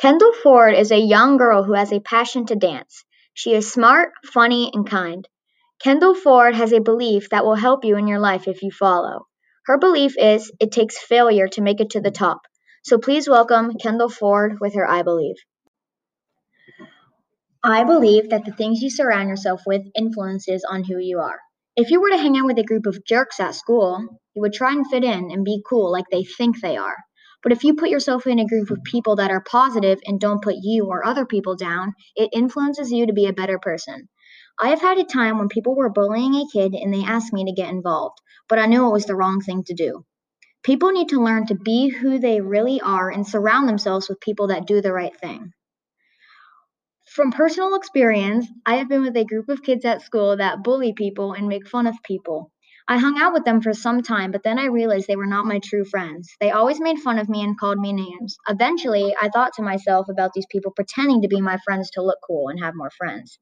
Kendall Ford is a young girl who has a passion to dance. She is smart, funny, and kind. Kendall Ford has a belief that will help you in your life if you follow. Her belief is it takes failure to make it to the top. So please welcome Kendall Ford with her I Believe. I believe that the things you surround yourself with influences on who you are. If you were to hang out with a group of jerks at school, you would try and fit in and be cool like they think they are. But if you put yourself in a group of people that are positive and don't put you or other people down, it influences you to be a better person. I have had a time when people were bullying a kid and they asked me to get involved, but I knew it was the wrong thing to do. People need to learn to be who they really are and surround themselves with people that do the right thing. From personal experience, I have been with a group of kids at school that bully people and make fun of people. I hung out with them for some time, but then I realized they were not my true friends. They always made fun of me and called me names. Eventually, I thought to myself about these people pretending to be my friends to look cool and have more friends.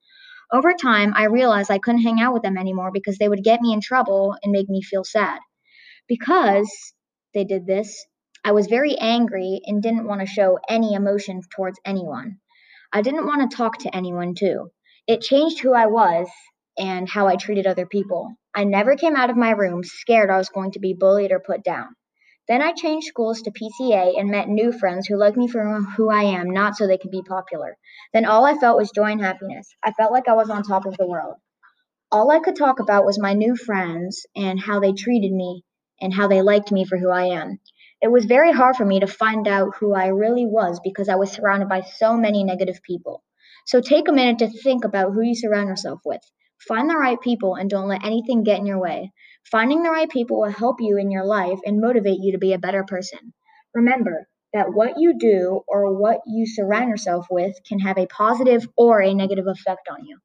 Over time, I realized I couldn't hang out with them anymore because they would get me in trouble and make me feel sad. Because they did this, I was very angry and didn't want to show any emotion towards anyone. I didn't want to talk to anyone, too. It changed who I was and how I treated other people. I never came out of my room scared I was going to be bullied or put down. Then I changed schools to PCA and met new friends who liked me for who I am, not so they could be popular. Then all I felt was joy and happiness. I felt like I was on top of the world. All I could talk about was my new friends and how they treated me and how they liked me for who I am. It was very hard for me to find out who I really was because I was surrounded by so many negative people. So take a minute to think about who you surround yourself with. Find the right people and don't let anything get in your way. Finding the right people will help you in your life and motivate you to be a better person. Remember that what you do or what you surround yourself with can have a positive or a negative effect on you.